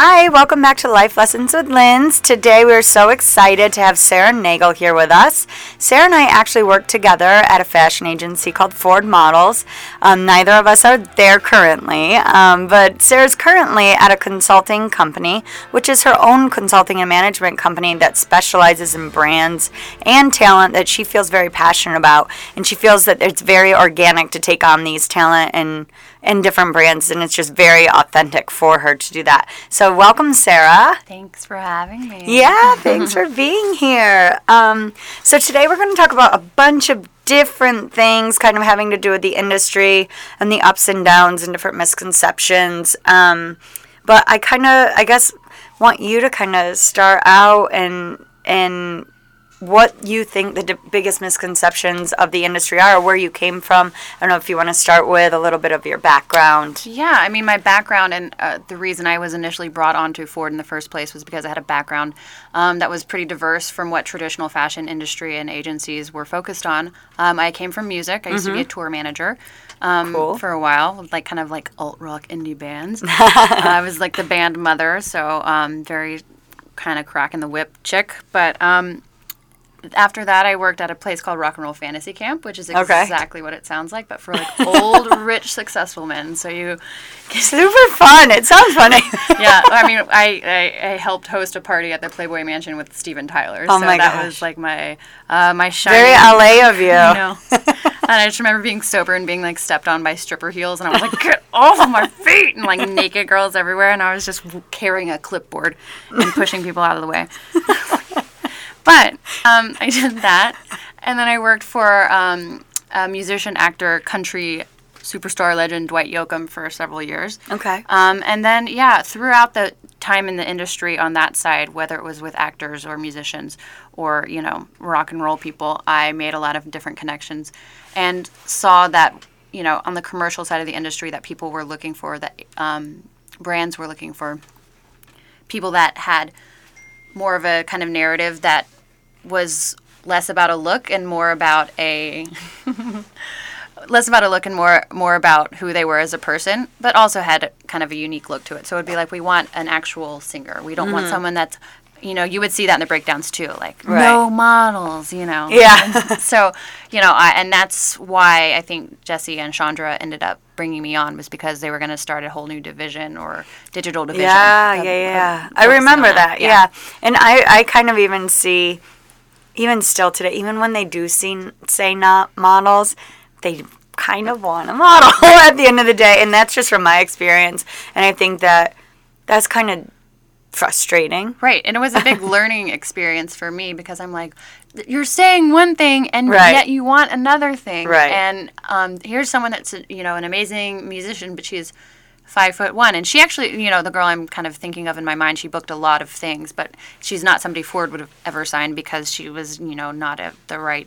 Hi, welcome back to Life Lessons with Linz. Today we're so excited to have Sarah Nagel here with us. Sarah and I actually work together at a fashion agency called Ford Models. Um, neither of us are there currently, um, but Sarah's currently at a consulting company, which is her own consulting and management company that specializes in brands and talent that she feels very passionate about. And she feels that it's very organic to take on these talent and and different brands, and it's just very authentic for her to do that. So, welcome, Sarah. Thanks for having me. Yeah, thanks for being here. Um, so, today we're going to talk about a bunch of different things kind of having to do with the industry and the ups and downs and different misconceptions. Um, but I kind of, I guess, want you to kind of start out and and what you think the d- biggest misconceptions of the industry are, where you came from. I don't know if you want to start with a little bit of your background. Yeah, I mean, my background and uh, the reason I was initially brought onto Ford in the first place was because I had a background um, that was pretty diverse from what traditional fashion industry and agencies were focused on. Um, I came from music. I used to be a tour manager. Um, Cool. For a while, like kind of like alt rock indie bands. uh, I was like the band mother, so um, very kind of cracking the whip chick. But um, after that, I worked at a place called Rock and Roll Fantasy Camp, which is Okay. exactly what it sounds like, but for like old, rich, successful men. So you, Super fun. It sounds funny. yeah. I mean, I, I, I helped host a party at the Playboy Mansion with Steven Tyler. Oh so my that gosh. was like my uh, my shining. Very LA of you. You know. and I just remember being sober and being like stepped on by stripper heels, and I was like, "Get off of my feet!" and like naked girls everywhere, and I was just carrying a clipboard and pushing people out of the way. But um, I did that, and then I worked for um, a musician, actor, country superstar legend Dwight Yoakam for several years. Okay. Um, and then, yeah, throughout the time in the industry on that side, whether it was with actors or musicians or, you know, rock and roll people, I made a lot of different connections and saw that, you know, on the commercial side of the industry that people were looking for, that um, brands were looking for people that had more of a kind of narrative that was less about a look and more about a less about a look and more more about who they were as a person, but also had kind of a unique look to it. So it'd be like we want an actual singer. We don't want mm-hmm. someone that's you know, you would see that in the breakdowns too, like Right. no models, you know. Yeah. so, you know, I, and that's why I think Jesse and Chandra ended up bringing me on was because they were going to start a whole new division or digital division. Yeah, of- yeah, yeah. of I remember on that. Yeah. And I, I kind of even see, even still today, even when they do see, say not models, they kind of want a model at the end of the day. And that's just from my experience. And I think that that's kind of frustrating. Right. And it was a big learning experience for me because I'm like, you're saying one thing and Right. yet you want another thing. Right. And um, here's someone that's, you know, an amazing musician, but she's five foot one. And she actually, you know, the girl I'm kind of thinking of in my mind, she booked a lot of things, but she's not somebody Ford would have ever signed because she was, you know, not at the right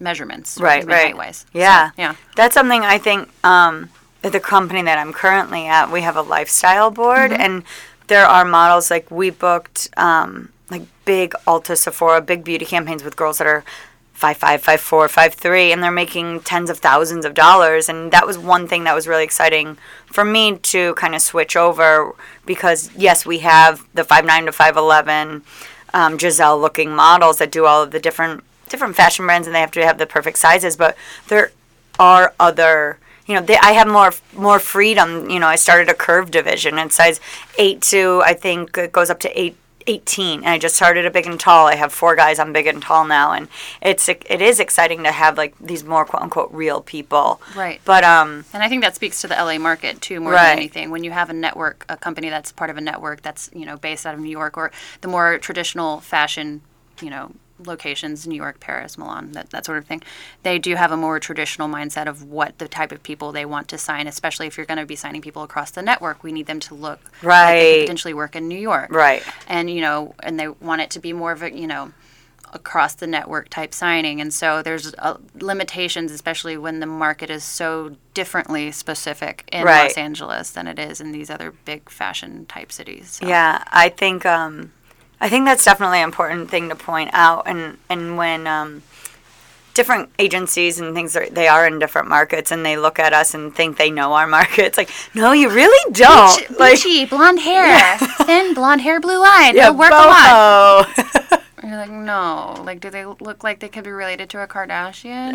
measurements. Right, right. height-wise. So, Yeah. yeah. That's something I think um, at the company that I'm currently at, we have a lifestyle board, Mm-hmm. and there are models like we booked um, like big Ulta, Sephora, big beauty campaigns with girls that are five five, five four, five three, and they're making tens of thousands of dollars. And that was one thing that was really exciting for me to kind of switch over because yes, we have the five nine to five eleven um, Gisele looking models that do all of the different different fashion brands, and they have to have the perfect sizes. But there are other you know they, i have more more freedom you know i started a curve division and size 8 to i think it goes up to 8 18 and i just started a big and tall i have four guys on big and tall now and it's it is exciting to have like these more quote unquote real people Right. but um And I think that speaks to the LA market too, more Right. than anything. When you have a network, a company that's part of a network that's you know based out of New York, or the more traditional fashion, you know, locations, New York, Paris, Milan, that, that sort of thing, they do have a more traditional mindset of what the type of people they want to sign. Especially if you're going to be signing people across the network, we need them to look like they Right. potentially work in New York, Right. And you know, and they want it to be more of a you know across the network type signing and so there's uh, limitations especially when the market is so differently specific in Right. Los Angeles than it is in these other big fashion type cities so. Yeah, I think um, I think that's definitely an important thing to point out. And and when um, different agencies and things are, they are in different markets and they look at us and think they know our markets like no you really don't Beachy, like beachy, blonde hair, thin blonde hair, blue eyed. yeah, They'll work a lot. You're like, no. Like, do they look like they could be related to a Kardashian?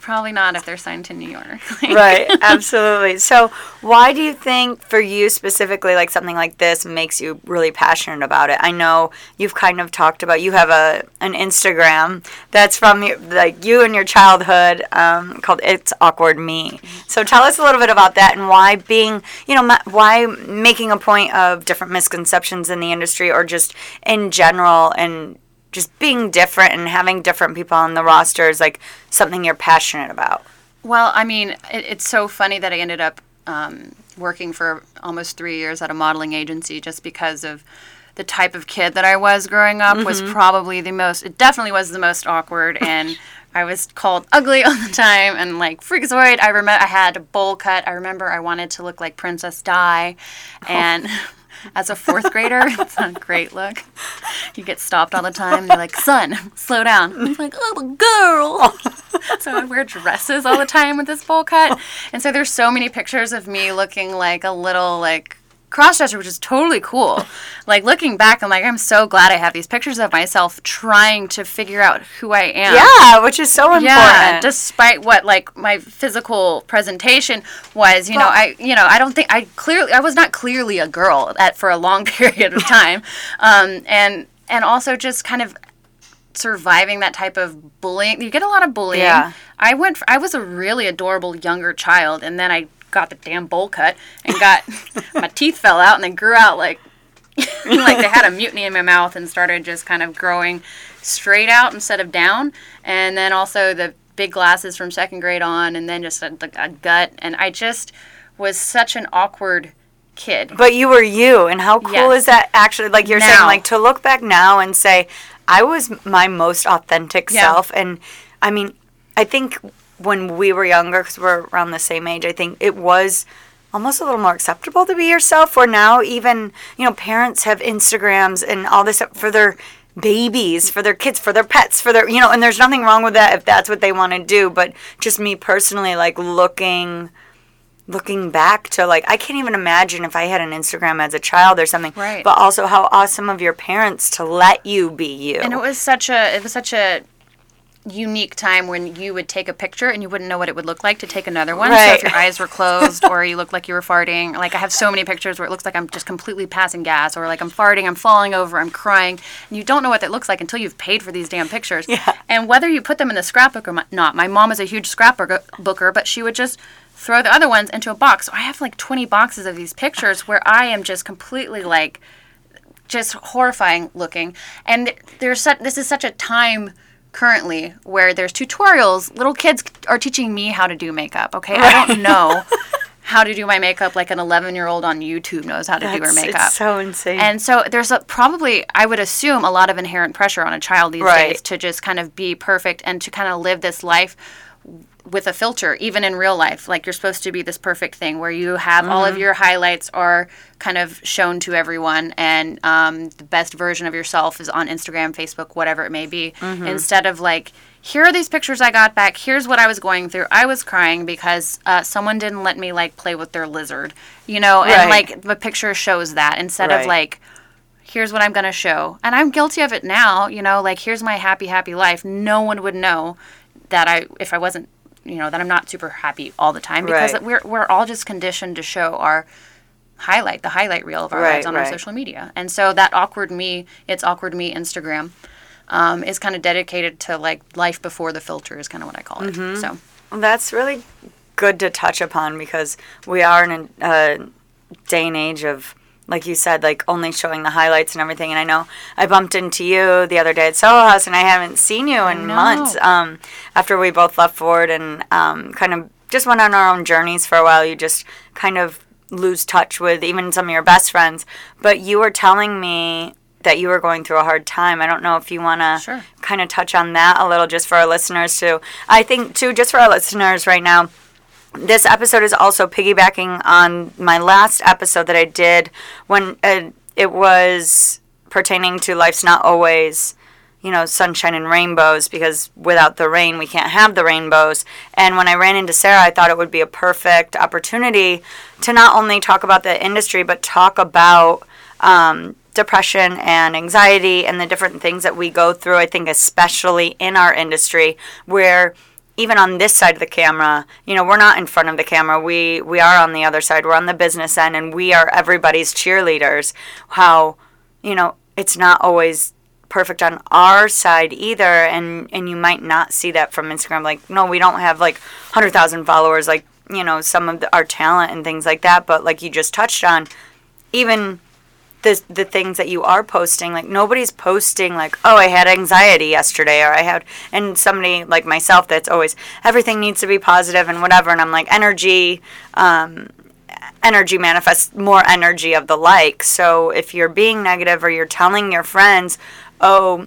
Probably not if they're signed to New York. Like- right absolutely. So why do you think for you specifically like something like this makes you really passionate about it? I know you've kind of talked about you have a an instagram that's from like you and your childhood um, called it's awkward me. So tell us a little bit about that and why being you know ma- why making a point of different misconceptions in the industry or just in general and just being different and having different people on the roster is like something you're passionate about Well, I mean, it, it's so funny that I ended up um, working for almost three years at a modeling agency just because of the type of kid that I was growing up was probably the most. It definitely was the most awkward, and I was called ugly all the time and like freakazoid. I remember I had a bowl cut. I remember I wanted to look like Princess Di, and. As a fourth grader, it's not a great look. You get stopped all the time. They're like, "Son, slow down." I'm like, "I'm girl." so I wear dresses all the time with this bowl cut. And so there's so many pictures of me looking like a little like crossdresser, which is totally cool. Like looking back, I'm like, I'm so glad I have these pictures of myself trying to figure out who I am. yeah which is so important Yeah, despite what like my physical presentation was, you know, I you know I don't think I clearly I was not clearly a girl at for a long period of time, um, and and also just kind of surviving that type of bullying. You get a lot of bullying. Yeah. I went. For, I was a really adorable younger child, and then I got the damn bowl cut and got my teeth fell out and they grew out like like they had a mutiny in my mouth and started just kind of growing straight out instead of down. And then also the big glasses from second grade on, and then just a, like a gut. And I just was such an awkward kid. But you were you, and how cool Yes. is that actually? Like you're saying, like to look back now and say, I was my most authentic Yeah. self. And I mean, I think when we were younger, because we're around the same age, I think it was almost a little more acceptable to be yourself. Where now, even, you know, parents have Instagrams and all this for their babies, for their kids, for their pets, for their, you know, and there's nothing wrong with that if that's what they want to do. But just me personally, like looking looking back to like I can't even imagine if I had an Instagram as a child or something. Right. But also how awesome of your parents to let you be you. And it was such a it was such a unique time when you would take a picture and you wouldn't know what it would look like to take another one. So if your eyes were closed or you looked like you were farting, like I have so many pictures where it looks like I'm just completely passing gas or like I'm farting, I'm falling over, I'm crying, and you don't know what that looks like until you've paid for these damn pictures. Yeah. And whether you put them in the scrapbook or not, my mom is a huge scrapbooker, booker, but she would just throw the other ones into a box. So I have like 20 boxes of these pictures where I am just completely like just horrifying looking. And there's such, this is such a time currently where there's tutorials. Little kids are teaching me how to do makeup. Okay, I don't know how to do my makeup like an 11 year old on YouTube knows how to do her makeup. It's so insane. And so there's a, probably, I would assume, a lot of inherent pressure on a child these Right. days to just kind of be perfect and to kind of live this life with a filter, even in real life. Like you're supposed to be this perfect thing where you have all Mm-hmm. of your highlights are kind of shown to everyone, and um, the best version of yourself is on Instagram, Facebook, whatever it may be. Mm-hmm. Instead of like, here are these pictures I got back. Here's what I was going through. I was crying because uh, someone didn't let me like play with their lizard, you know, and like the picture shows that instead Right. of like here's what I'm going to show. And I'm guilty of it now, you know, like here's my happy happy life. No one would know that I if I wasn't, you know, that I'm not super happy all the time because Right. we're we're all just conditioned to show our highlight, the highlight reel of our Right, lives on our social media. And so that awkward me, it's awkward me Instagram. Um, is kind of dedicated to like life before the filter is kind of what I call it. Mm-hmm. So Well, that's really good to touch upon because we are in a uh, day and age of like you said like only showing the highlights and everything and i know i bumped into you the other day at soho house and i haven't seen you in months um, after we both left ford and um, kind of just went on our own journeys for a while you just kind of lose touch with even some of your best friends but you were telling me that you were going through a hard time i don't know if you want to Sure. kind of touch on that a little just for our listeners too. I think too just for our listeners right now. This episode is also piggybacking on my last episode that I did when uh, it was pertaining to life's not always you know, sunshine and rainbows because without the rain, we can't have the rainbows. And when I ran into Sarah, I thought it would be a perfect opportunity to not only talk about the industry, but talk about um, depression and anxiety and the different things that we go through. I think, especially in our industry, where even on this side of the camera, you know, we're not in front of the camera. We we are on the other side. We're on the business end, and we are everybody's cheerleaders. How, you know, it's not always perfect on our side either and and you might not see that from Instagram like no we don't have like 100,000 followers like you know some of the, our talent and things like that but like you just touched on even the the things that you are posting like nobody's posting like oh I had anxiety yesterday or I had and somebody like myself that's always everything needs to be positive and whatever and I'm like energy um, energy manifests more energy of the like. So if you're being negative or you're telling your friends oh,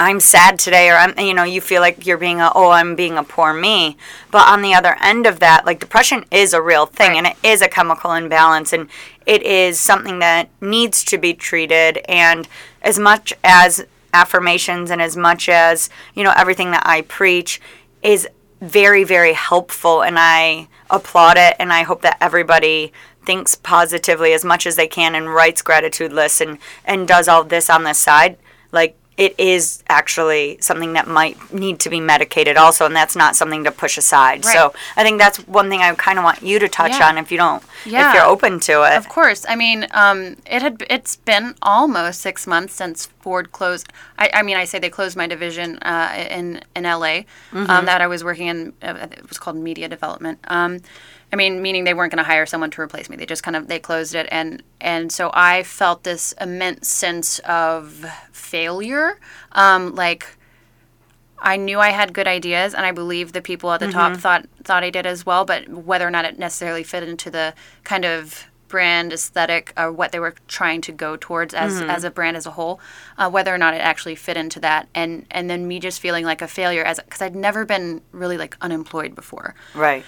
I'm sad today, or I'm, you know, you feel like you're being a, oh, I'm being a poor me. But on the other end of that, like depression is a real thing, right. and it is a chemical imbalance, and it is something that needs to be treated. And as much as affirmations and as much as you know everything that I preach is very, very helpful, and I applaud it, and I hope that everybody thinks positively as much as they can and writes gratitude lists and and does all this on the side like it is actually something that might need to be medicated also and that's not something to push aside right. so i think that's one thing i kind of want you to touch yeah. on if you don't yeah. if you're open to it of course i mean um, it had it's been almost six months since ford closed i, I mean i say they closed my division uh, in in la um, mm-hmm. um, that i was working in uh, it was called media development um, I mean, meaning they weren't going to hire someone to replace me. They just kind of they closed it, and and so I felt this immense sense of failure. Um, like I knew I had good ideas, and I believe the people at the mm-hmm. top thought thought I did as well. But whether or not it necessarily fit into the kind of brand aesthetic or what they were trying to go towards as mm-hmm. as a brand as a whole, uh, whether or not it actually fit into that, and and then me just feeling like a failure as because I'd never been really like unemployed before. Right.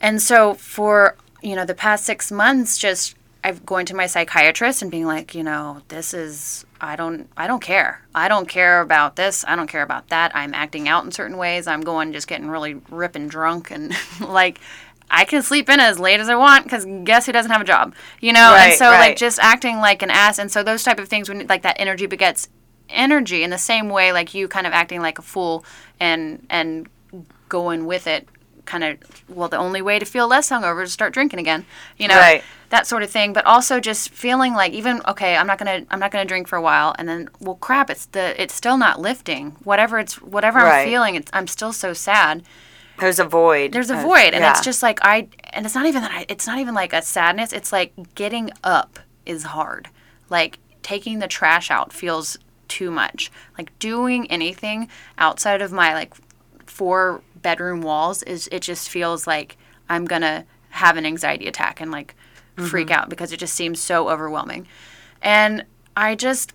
And so for, you know, the past six months, just I've going to my psychiatrist and being like, you know, this is I don't I don't care. I don't care about this. I don't care about that. I'm acting out in certain ways. I'm going just getting really ripping drunk and like I can sleep in as late as I want because guess who doesn't have a job, you know? Right, and so right. like just acting like an ass, and so those type of things when like that energy begets energy in the same way like you kind of acting like a fool and and going with it kind of well the only way to feel less hungover is to start drinking again you know right. that sort of thing but also just feeling like even okay i'm not gonna i'm not gonna drink for a while and then well crap it's the it's still not lifting whatever it's whatever right. i'm feeling it's, i'm still so sad there's a void there's a void and yeah. it's just like i and it's not even that I, it's not even like a sadness it's like getting up is hard like taking the trash out feels too much like doing anything outside of my like four bedroom walls is it just feels like I'm gonna have an anxiety attack and like mm-hmm. freak out because it just seems so overwhelming. And I just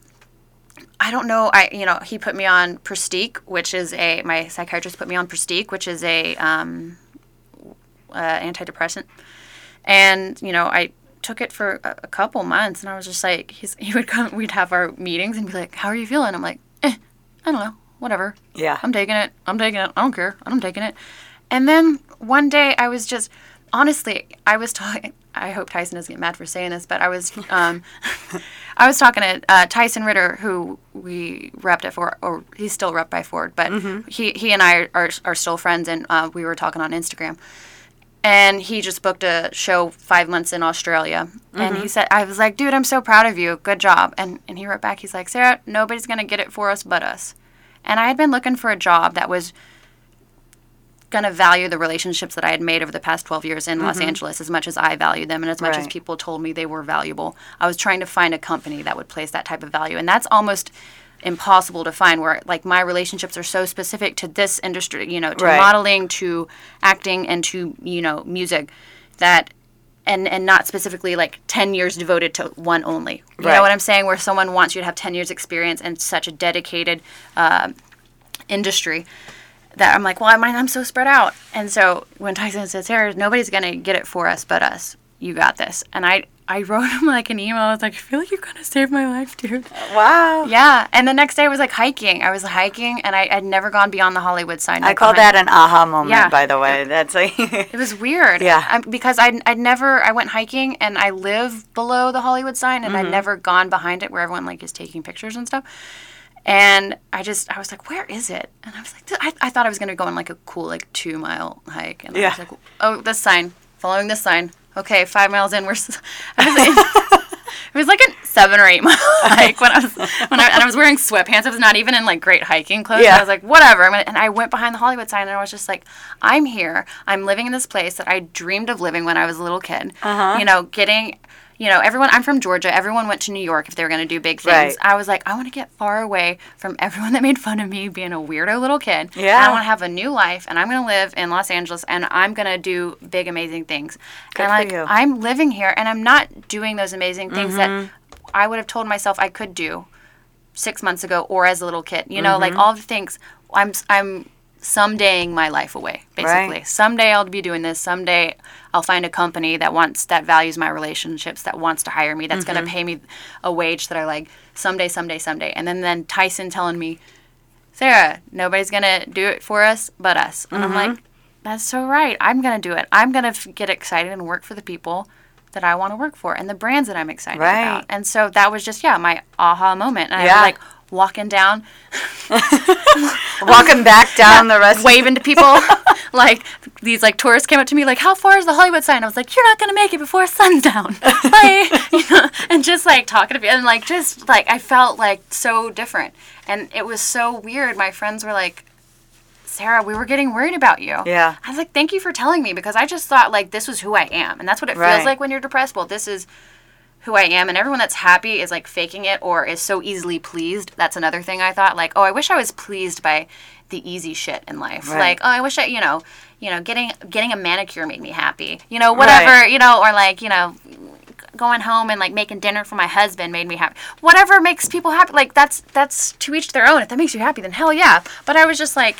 I don't know. I you know he put me on Pristiq, which is a my psychiatrist put me on Pristiq, which is a um, uh, antidepressant, and you know I took it for a, a, couple months, and I was just like he's he would come, we'd have our meetings and be like, "How are you feeling?" I'm like, eh, I don't know whatever. Yeah. I'm taking it. I'm taking it. I don't care. I'm taking it. And then one day I was just, honestly, I was talking. I hope Tyson doesn't get mad for saying this, but I was, um, I was talking to uh, Tyson Ritter, who we repped at Ford, or he's still repped by Ford, but mm-hmm. he he and I are, are, still friends, and uh, we were talking on Instagram. And he just booked a show five months in Australia. Mm-hmm. And he said, I was like, dude, I'm so proud of you. Good job. And, and he wrote back, he's like, Sarah, nobody's going to get it for us but us. And I had been looking for a job that was going to value the relationships that I had made over the past 12 years in mm-hmm. Los Angeles as much as I value them and as much right. as people told me they were valuable. I was trying to find a company that would place that type of value. And that's almost impossible to find where like my relationships are so specific to this industry, you know, to right. modeling, to acting and to, you know, music that and and not specifically like 10 years devoted to one only. You right. know what i'm saying? Where someone wants you to have 10 years experience and such a dedicated uh, industry that i'm like well I'm, I'm so spread out. And so when tyson says here nobody's going to get it for us but us. You got this. And i I wrote him like an email. I was like, I feel like you're gonna save my life, dude. Wow. Yeah. And the next day I was like hiking. I was hiking and I, I'd never gone beyond the Hollywood sign. I call that an aha moment, Yeah. by the way. That's like, It was weird. Yeah. I, because I'd, I'd never, I went hiking and I live below the Hollywood sign and Mm-hmm. I'd never gone behind it where everyone like is taking pictures and stuff. And I just, I was like, where is it? And I was like, I, I thought I was going to go on like a cool like two mile hike. And I Yeah. was like, oh, this sign, following this sign. Okay, five miles in, we're, s- it was like a seven or eight mile hike when I was, when I, and I was wearing sweatpants. I was not even in like great hiking clothes. Yeah. I was like, whatever. I'm gonna, and I went behind the Hollywood sign and I was just like, I'm here. I'm living in this place that I dreamed of living when I was a little kid. Uh-huh. You know, getting, you know, everyone, I'm from Georgia. Everyone went to New York if they were going to do big things. Right. I was like, I want to get far away from everyone that made fun of me being a weirdo little kid. Yeah. I want to have a new life and I'm going to live in Los Angeles and I'm going to do big, amazing things. Good and like, you. I'm living here and I'm not doing those amazing things that Mm-hmm. I would have told myself I could do six months ago or as a little kid. You know, Mm-hmm. like all the things I'm I'm somedaying my life away, basically. Right. Someday I'll be doing this. Someday I'll find a company that wants that values my relationships, that wants to hire me, that's Mm-hmm. gonna pay me a wage that I like. Someday, someday, someday. And then then Tyson telling me, Sarah, nobody's gonna do it for us but us. And I'm Mm-hmm. like, that's so right. I'm gonna do it. I'm gonna f- get excited and work for the people that I want to work for and the brands that I'm excited Right. about. And so that was just yeah my aha moment. And I Yeah. was like walking down, walking back down the rest. waving to people. like these like tourists came up to me like, "How far is the Hollywood sign?" I was like, "You're not gonna make it before sundown." Bye. you know, and just like talking to people and like just like I felt like so different, and it was so weird. My friends were like. Sarah, we were getting worried about you. Yeah. I was like, thank you for telling me because I just thought like this was who I am. And that's what it Right. feels like when you're depressed. Well, this is who I am, and everyone that's happy is like faking it or is so easily pleased. That's another thing I thought. Like, oh, I wish I was pleased by the easy shit in life. Right. Like, oh, I wish I, you know, you know, getting getting a manicure made me happy. You know, whatever, Right. you know, or like, you know, going home and like making dinner for my husband made me happy. Whatever makes people happy, like that's that's to each their own. If that makes you happy, then hell yeah. But I was just like.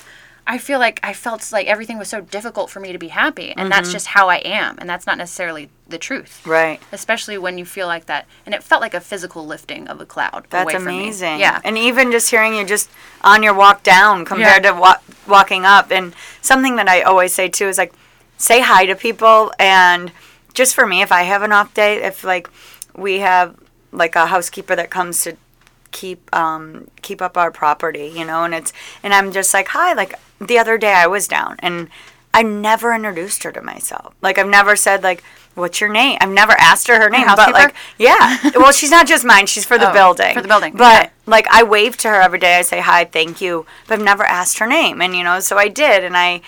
I feel like I felt like everything was so difficult for me to be happy, and Mm-hmm. that's just how I am, and that's not necessarily the truth Right. especially when you feel like that and it felt like a physical lifting of a cloud That's away from me. amazing. yeah And even just hearing you just on your walk down compared Yeah. to wa- walking up. And something that I always say too is like, say hi to people. And just for me, if I have an off day, if like we have like a housekeeper that comes to keep um keep up our property you know and it's and i'm just like hi like the other day i was down and i never introduced her to myself like i've never said like what's your name i've never asked her her name but like yeah well she's not just mine she's for the Oh, building for the building, but yeah. like i wave to her every day i say hi thank you but i've never asked her name and you know so i did and i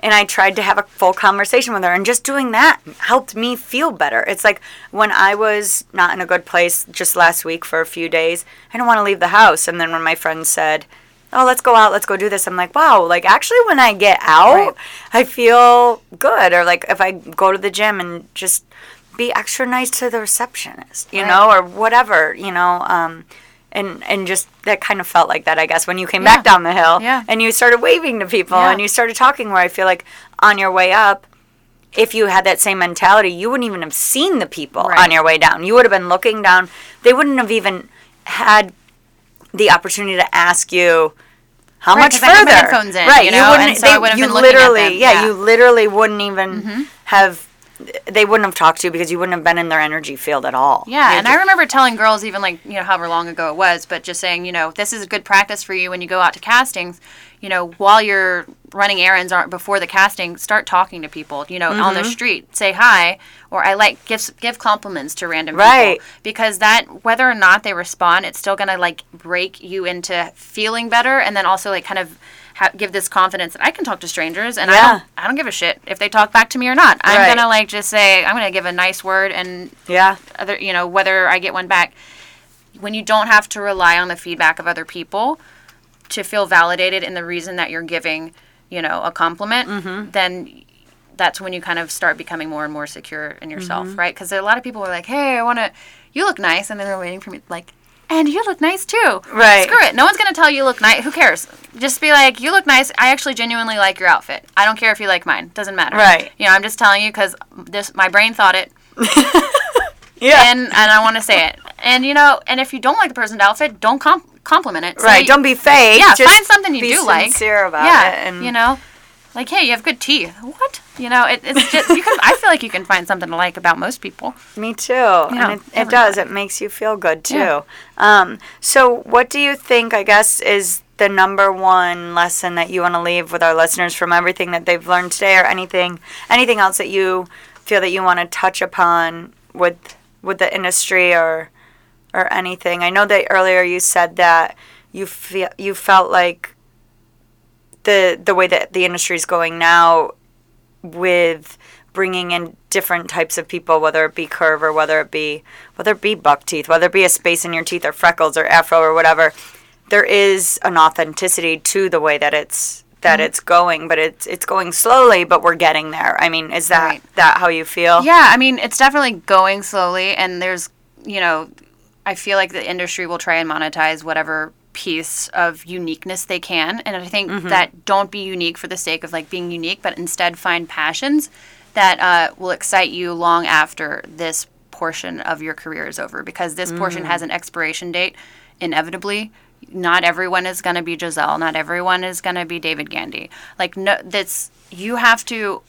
and I tried to have a full conversation with her, and just doing that helped me feel better. It's like when I was not in a good place just last week for a few days, I didn't want to leave the house. And then when my friend said, Oh, let's go out, let's go do this, I'm like, Wow, like actually, when I get out, Right. I feel good. Or like if I go to the gym and just be extra nice to the receptionist, you Right. know, or whatever, you know. Um, and, and just that kind of felt like that, I guess, when you came Yeah. back down the hill Yeah. and you started waving to people Yeah. and you started talking where I feel like on your way up, if you had that same mentality, you wouldn't even have seen the people Right. on your way down. You would have been looking down. They wouldn't have even had the opportunity to ask you how Right, much 'cause I had further. in, right? you know, wouldn't. and so wouldn't have you been looking at literally, them, yeah, yeah. Mm-hmm. you literally wouldn't even have. They wouldn't have talked to you because you wouldn't have been in their energy field at all. yeah and i remember telling girls even like you know however long ago it was but just saying you know this is a good practice for you when you go out to castings you know while you're running errands or before the casting start talking to people you know on the Mm-hmm. street say hi or i like give give compliments to random Right. people because that whether or not they respond it's still gonna like break you into feeling better and then also like kind of ha- give this confidence that I can talk to strangers and I don't I don't give a shit if they talk back to me or not. I'm Right. gonna like just say I'm gonna give a nice word and Yeah. other you know whether I get one back. When you don't have to rely on the feedback of other people to feel validated in the reason that you're giving, you know, a compliment, Mm-hmm. then that's when you kind of start becoming more and more secure in yourself, Mm-hmm. right? Because a lot of people are like, "Hey, I want to, you look nice," and then they're waiting for me like, "And you look nice too." Right. Screw it. No one's gonna tell you look nice. Who cares? Just be like, "You look nice." I actually genuinely like your outfit. I don't care if you like mine. Doesn't matter. Right. You know, I'm just telling you because this my brain thought it. Yeah. And and I want to say it. And you know, and if you don't like the person's outfit, don't comp- compliment it. Say- Right. Don't be fake. yeah, just find something you do like. sincere about yeah, it. And you know, like hey, you have good teeth. What? You know, it, it's just you can. I feel like you can find something to like about most people. Me too. and it, it does. It makes you feel good too. Yeah. Um, so, what do you think, I guess, is the number one lesson that you want to leave with our listeners from everything that they've learned today or anything anything else that you feel that you want to touch upon with with the industry or or anything? I know that earlier you said that you feel you felt like the the way that the industry is going now with bringing in different types of people, whether it be curve or whether it be whether it be buck teeth, whether it be a space in your teeth or freckles or afro or whatever, there is an authenticity to the way that it's that mm-hmm. it's going, but it's it's going slowly, but we're getting there. I mean, is that Right. that how you feel? Yeah, I mean, it's definitely going slowly, and there's, you know, I feel like the industry will try and monetize whatever piece of uniqueness they can. And I think that don't be unique for the sake of like being unique, but instead find passions that uh, will excite you long after this portion of your career is over. Because this portion has an expiration date inevitably. Not everyone is going to be Gisele. Not everyone is going to be David Gandy. Like no that's you have to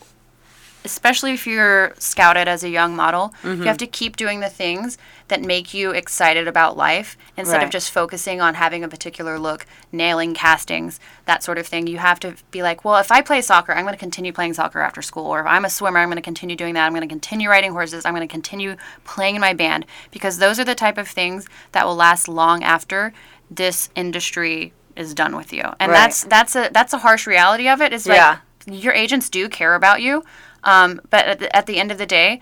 especially if you're scouted as a young model, you Mm-hmm. have to keep doing the things that make you excited about life instead Right. of just focusing on having a particular look, nailing castings, that sort of thing. You have to be like, well, if I play soccer, I'm going to continue playing soccer after school. Or if I'm a swimmer, I'm going to continue doing that. I'm going to continue riding horses. I'm going to continue playing in my band because those are the type of things that will last long after this industry is done with you. And Right. that's that's a that's a harsh reality of it. Is like Yeah. your agents do care about you, um, but at the, at the end of the day,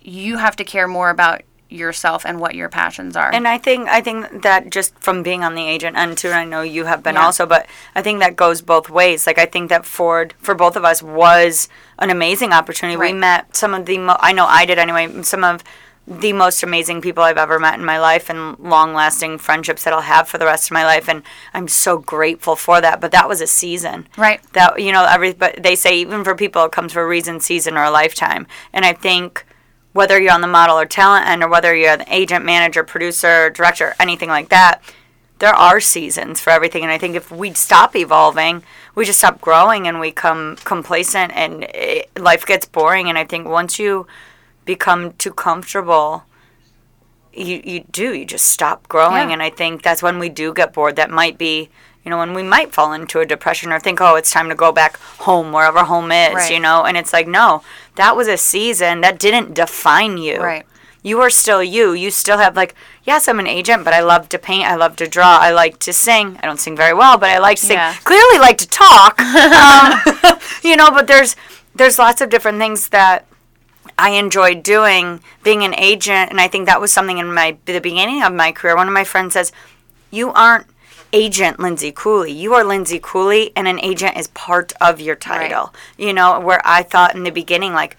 you have to care more about yourself and what your passions are. And I think I think that just from being on the agent end too, and I know you have been Yeah. also, but I think that goes both ways. Like I think that Ford for both of us was an amazing opportunity. We met some of the mo- I know I did anyway. Some of the most amazing people I've ever met in my life and long lasting friendships that I'll have for the rest of my life and I'm so grateful for that. But that was a season. Right. That you know, every but they say even for people it comes for a reason, season or a lifetime. And I think whether you're on the model or talent end or whether you're an agent, manager, producer, director, anything like that, there are seasons for everything. And I think if we stop evolving, we just stop growing and we come complacent and it, life gets boring. And I think once you become too comfortable, you, you do, you just stop growing. Yeah. And I think that's when we do get bored. That might be, you know, when we might fall into a depression or think, oh, it's time to go back home, wherever home is, Right. you know? And it's like, no, that was a season that didn't define you. Right. You are still you. You still have, like, yes, I'm an agent, but I love to paint. I love to draw. I like to sing. I don't sing very well, but I like to sing. Yeah. Clearly, like to talk. um, you know, but there's there's lots of different things that I enjoyed doing being an agent, and I think that was something in my the beginning of my career. One of my friends says, "You aren't agent Lindsay Cooley. You are Lindsay Cooley, and an agent is part of your title." You know, where I thought in the beginning, like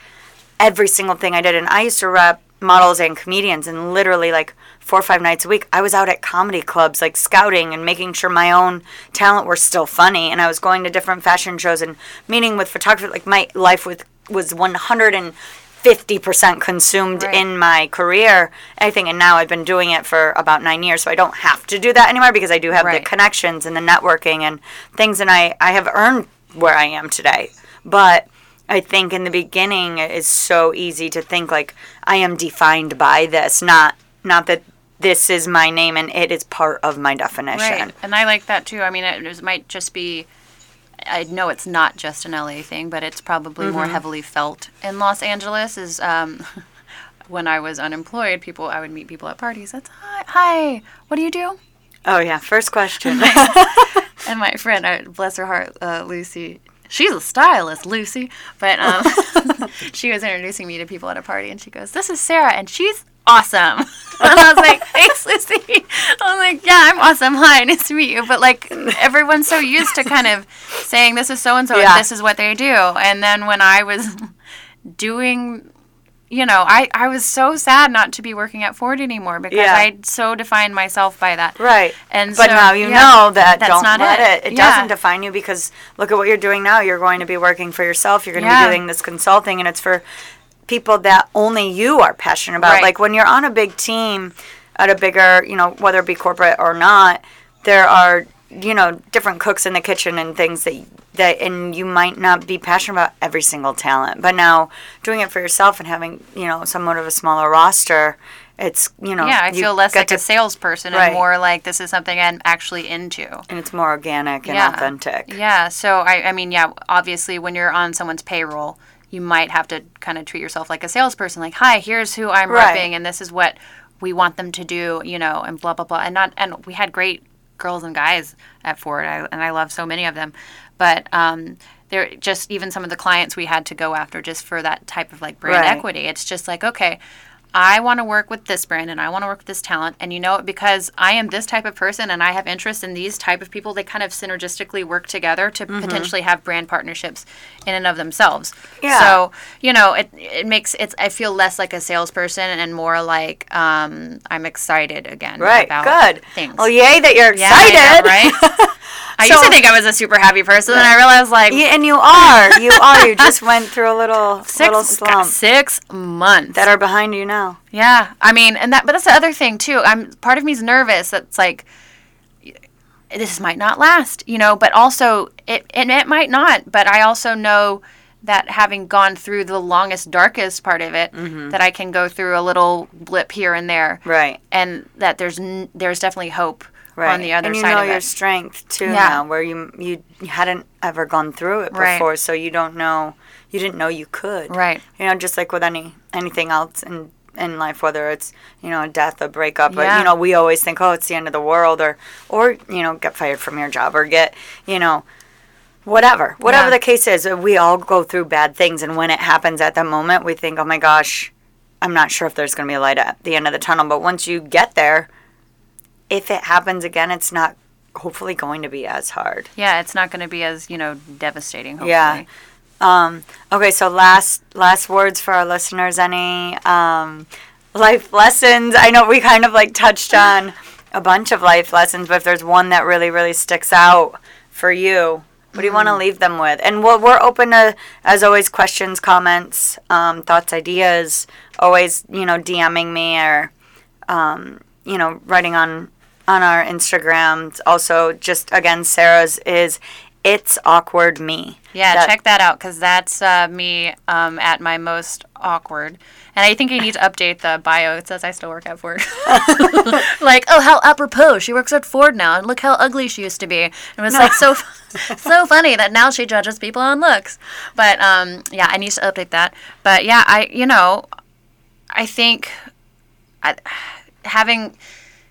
every single thing I did, and I used to rep models and comedians, and literally like four or five nights a week, I was out at comedy clubs, like scouting and making sure my own talent were still funny, and I was going to different fashion shows and meeting with photographers. Like my life with was one hundred and fifty percent consumed Right. in my career. I think, and now I've been doing it for about nine years, so I don't have to do that anymore because I do have Right. the connections and the networking and things, and I I have earned where I am today, but. I think in the beginning it's so easy to think like I am defined by this, not not that this is my name and it is part of my definition. Right. And I like that too. I mean, it, it might just be. I know it's not just an LA thing, but it's probably more Mm-hmm. heavily felt in Los Angeles. Is um, when I was unemployed, people I would meet people at parties. That's hi, hi. What do you do? Oh yeah, first question. And my friend, bless her heart, uh, Lucy. She's a stylist, Lucy. But um, she was introducing me to people at a party, and she goes, "This is Sarah, and she's awesome." and I was like, "Thanks, Lucy." I was like, "Yeah, I'm awesome. Hi, nice to meet you." But like, everyone's so used to kind of saying, "This is so and so, and this is what they do." And then when I was doing you know, I, I was so sad not to be working at Ford anymore because Yeah. I so defined myself by that. right. And but so, now you yeah, know that that's don't not let it. it. It Yeah. doesn't define you because look at what you're doing now. You're going to be working for yourself. You're going to be doing this consulting and it's for people that only you are passionate about. Right. Like when you're on a big team at a bigger, you know, whether it be corporate or not, there are you know different cooks in the kitchen and things that that and you might not be passionate about every single talent. But now doing it for yourself and having you know somewhat of a smaller roster, it's you know Yeah, I you feel less like to- a salesperson Right. and more like this is something I'm actually into. and it's more organic and Yeah. authentic. Yeah. So I, I mean, yeah, obviously when you're on someone's payroll, you might have to kind of treat yourself like a salesperson. Like, hi, here's who I'm Right. repping, and this is what we want them to do, you know, and blah blah blah. And not, and we had great girls and guys at Ford, I, and I love so many of them, but um, they're just even some of the clients we had to go after just for that type of like brand Right. equity. It's just like okay. I want to work with this brand and I want to work with this talent. And you know, it because I am this type of person and I have interest in these type of people, they kind of synergistically work together to Mm-hmm. potentially have brand partnerships in and of themselves. Yeah. So, you know, it, it makes it's I feel less like a salesperson and more like um, I'm excited again Right. about Good. things. Oh yay that you're Yeah, excited. know, right? I used to think I was a super happy person, and I realized like Yeah, and you are. You are. You just went through a little six little slump six months. that are behind you now. Yeah, I mean, and that, but that's the other thing too. I'm part of me's nervous. That's like, this might not last, you know. But also, it and it might not. But I also know that having gone through the longest, darkest part of it, mm-hmm. that I can go through a little blip here and there, Right. and that there's n- there's definitely hope Right. on the other and you side know of your it. strength too Yeah. now, where you you hadn't ever gone through it Right. before, so you don't know. You didn't know you could. Right. You know, just like with any anything else in in life, whether it's you know a death, a breakup, or you know we always think, oh, it's the end of the world, or or you know get fired from your job, or get you know whatever whatever Yeah. the case is. We all go through bad things, and when it happens at the moment, we think, oh my gosh. I'm not sure if there's going to be a light at the end of the tunnel, but once you get there, if it happens again, it's not hopefully going to be as hard. Yeah, it's not going to be as you know devastating. Hopefully. Yeah. Um, okay, so last last words for our listeners. Any um, life lessons? I know we kind of like touched on a bunch of life lessons, but if there's one that really really sticks out for you, what do you want to leave them with? And we're, we're open to, as always, questions, comments, um, thoughts, ideas. Always, you know, DMing me or, um, you know, writing on on our Instagram. Also, just again, Sarah's is it's awkward me. Yeah, That- check that out because that's uh, me um, at my most awkward. And I think I need to update the bio. It says I still work at Ford. like, oh, how apropos! She works at Ford now, and look how ugly she used to be. And it was like so, so funny that now she judges people on looks. But um, yeah, I need to update that. But yeah, I you know, I think I, having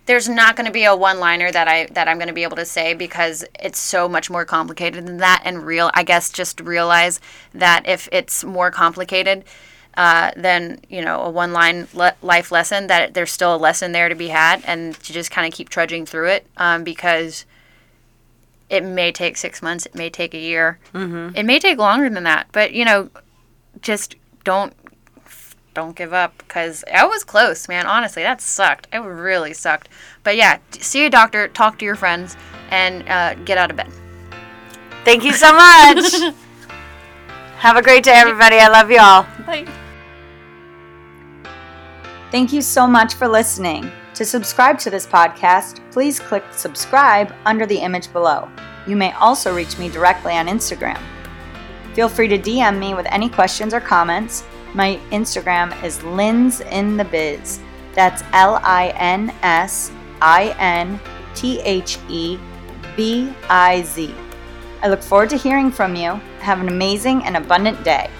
there's not going to be a one liner that I that I'm going to be able to say because it's so much more complicated than that and real I guess just realize that if it's more complicated uh, than you know a one line le- life lesson that there's still a lesson there to be had and to just kind of keep trudging through it um, because it may take six months it may take a year mm-hmm. it may take longer than that but you know just don't don't give up because I was close, man. Honestly, that sucked. It really sucked. But yeah, see a doctor, talk to your friends, and uh, get out of bed. Thank you so much. Have a great day, everybody. I love you all. Bye. Thank you so much for listening. To subscribe to this podcast, please click subscribe under the image below. You may also reach me directly on Instagram. Feel free to DM me with any questions or comments. My Instagram is Lins in the Biz. That's L I N S I N T H E B I Z. I look forward to hearing from you. Have an amazing and abundant day.